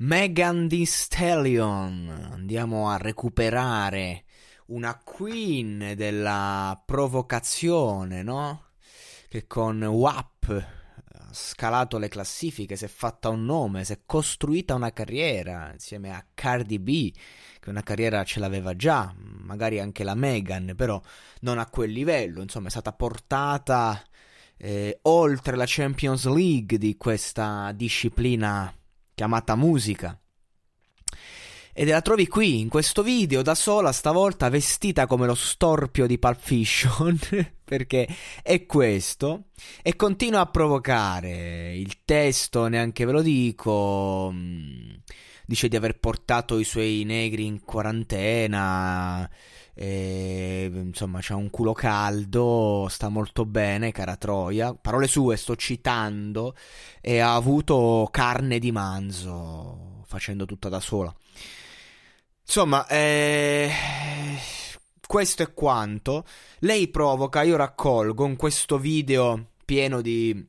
Megan Thee Stallion. Andiamo a recuperare una queen della provocazione, no? Che con WAP ha scalato le classifiche, si è fatta un nome, si è costruita una carriera insieme a Cardi B, che una carriera ce l'aveva già, magari anche la Megan, però non a quel livello, insomma è stata portata eh, oltre la Champions League di questa disciplina chiamata musica. E la trovi qui, in questo video, da sola, stavolta vestita come lo storpio di Pulp Fiction, perché è questo, e continua a provocare. Il testo, neanche ve lo dico, mm, dice di aver portato i suoi negri in quarantena, e, insomma c'ha un culo caldo, sta molto bene, cara Troia. Parole sue, sto citando, e ha avuto carne di manzo, facendo tutta da sola. Insomma, eh, questo è quanto. Lei provoca, io raccolgo in questo video pieno di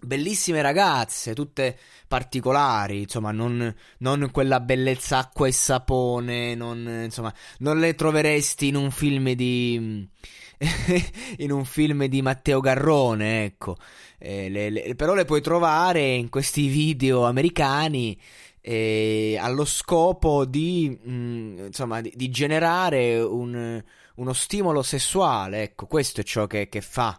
bellissime ragazze, tutte particolari, insomma, non, non, quella bellezza acqua e sapone, non, insomma, non le troveresti in un film di in un film di Matteo Garrone, ecco. Eh, le, le, però le puoi trovare in questi video americani eh, allo scopo di, mh, mm, insomma, di, di generare un, uno stimolo sessuale. Ecco, questo è ciò che, che fa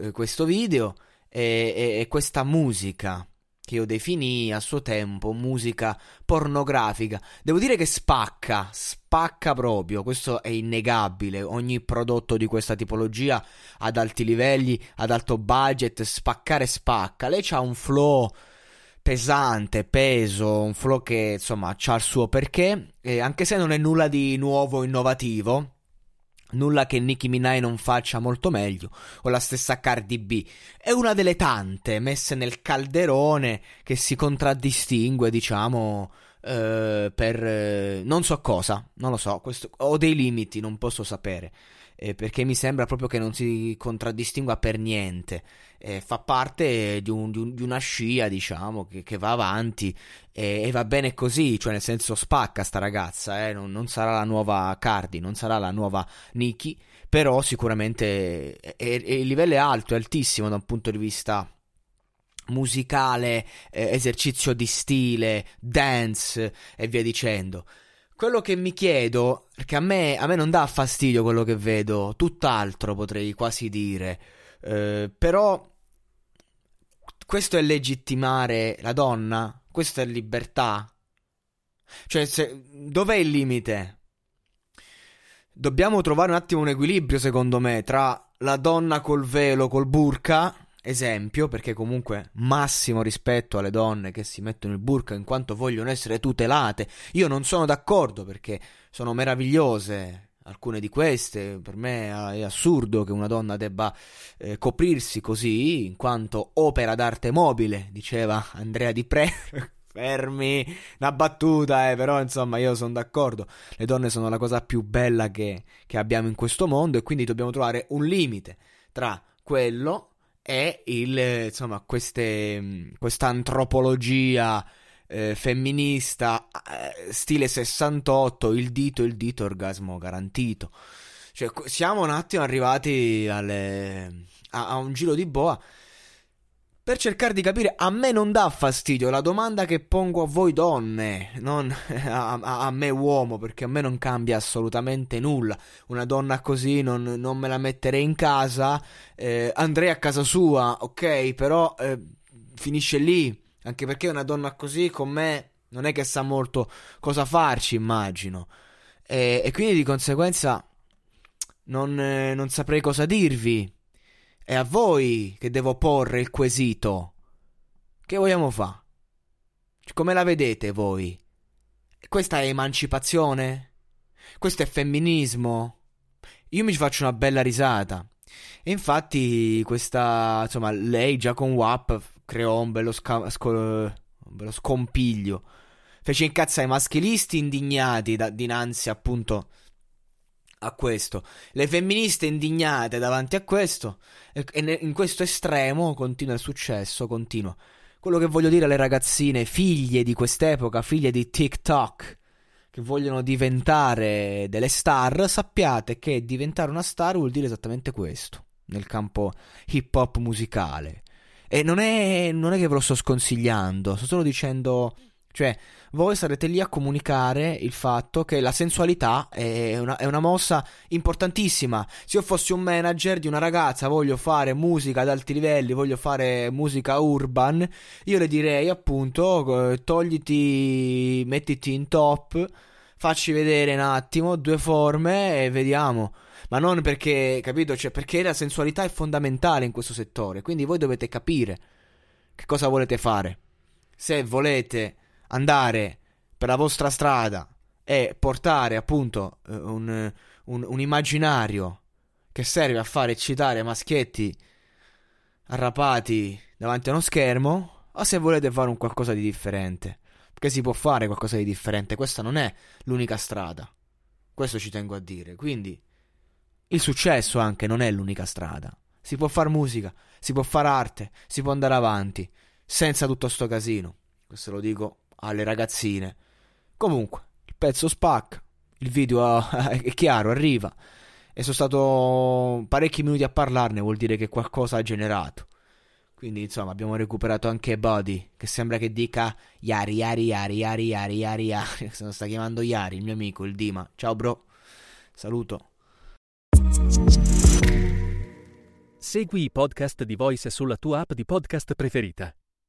eh, questo video e, e, questa musica che io definii a suo tempo musica pornografica. Devo dire che spacca, spacca proprio, questo è innegabile. Ogni prodotto di questa tipologia ad alti livelli, ad alto budget, spaccare spacca. Lei ha un flow pesante, peso, un flow che insomma ha il suo perché, e anche se non è nulla di nuovo, innovativo, nulla che Nicki Minaj non faccia molto meglio, o la stessa Cardi B, è una delle tante messe nel calderone che si contraddistingue, diciamo, eh, per eh, non so cosa, non lo so, questo, ho dei limiti, non posso sapere eh, perché mi sembra proprio che non si contraddistingua per niente. Eh, fa parte di, un, di, un, di, una scia, diciamo, che, che va avanti e, e, va bene così, cioè nel senso spacca sta ragazza, eh? non, non, sarà la nuova Cardi, non sarà la nuova Nikki, però sicuramente è, è, il livello è alto, è altissimo da un punto di vista musicale, eh, esercizio di stile, dance e via dicendo. Quello che mi chiedo, perché a me, a me non dà fastidio quello che vedo, tutt'altro potrei quasi dire, eh, però questo è legittimare la donna? Questa è libertà? Cioè, se, dov'è il limite? Dobbiamo trovare un attimo un equilibrio, secondo me, tra la donna col velo, col burka esempio, perché comunque massimo rispetto alle donne che si mettono il burka in quanto vogliono essere tutelate. Io non sono d'accordo perché sono meravigliose alcune di queste. Per me è assurdo che una donna debba eh, coprirsi così, in quanto opera d'arte mobile, diceva Andrea Di Pre. Fermi, una battuta, eh, però insomma io sono d'accordo. Le donne sono la cosa più bella che, che abbiamo in questo mondo e quindi dobbiamo trovare un limite tra quello è il, insomma, queste, questa antropologia eh, femminista eh, stile 68, il dito, il dito, orgasmo garantito. Cioè, siamo un attimo arrivati alle, a, a un giro di boa per cercare di capire, a me non dà fastidio la domanda che pongo a voi donne, non a, a, a me uomo, perché a me non cambia assolutamente nulla. Una donna così non, non me la metterei in casa, eh, andrei a casa sua, ok, però eh, finisce lì, anche perché una donna così con me non è che sa molto cosa farci, immagino. E, e quindi di conseguenza non, eh, non saprei cosa dirvi. È a voi che devo porre il quesito. Che vogliamo fare? Come la vedete voi? Questa è emancipazione? Questo è femminismo? Io mi faccio una bella risata. E infatti questa, insomma, lei già con WAP creò un bello, sca- sco- un bello scompiglio. Fece incazzare i maschilisti indignati da- dinanzi appunto a questo. Le femministe indignate davanti a questo. E, in questo estremo continua il successo, continua. Quello che voglio dire alle ragazzine, figlie di quest'epoca, figlie di TikTok, che vogliono diventare delle star, sappiate che diventare una star vuol dire esattamente questo, nel campo hip hop musicale. E non è, non è che ve lo sto sconsigliando, sto solo dicendo cioè, voi sarete lì a comunicare il fatto che la sensualità è una, è una, mossa importantissima. Se io fossi un manager di una ragazza, voglio fare musica ad alti livelli, voglio fare musica urban, io le direi appunto, eh, togliti, mettiti in top, facci vedere un attimo due forme e vediamo. Ma non perché, capito? Cioè, perché la sensualità è fondamentale in questo settore. Quindi voi dovete capire che cosa volete fare. Se volete andare per la vostra strada e portare appunto eh, un, un, un immaginario che serve a far eccitare maschietti arrapati davanti a uno schermo, o se volete fare un qualcosa di differente. Perché si può fare qualcosa di differente, questa non è l'unica strada. Questo ci tengo a dire. Quindi il successo anche non è l'unica strada. Si può fare musica, si può fare arte, si può andare avanti, senza tutto sto casino. Questo lo dico alle ragazzine. Comunque, il pezzo spacca, il video è chiaro, arriva. E sono stato parecchi minuti a parlarne, vuol dire che qualcosa ha generato. Quindi, insomma, abbiamo recuperato anche Body, che sembra che dica Yari, Yari, Yari, Yari, Yari, Yari, Yari. Se lo sta chiamando Yari, il mio amico, il Dima. Ciao, bro. Saluto. Segui i podcast di Voice sulla tua app di podcast preferita.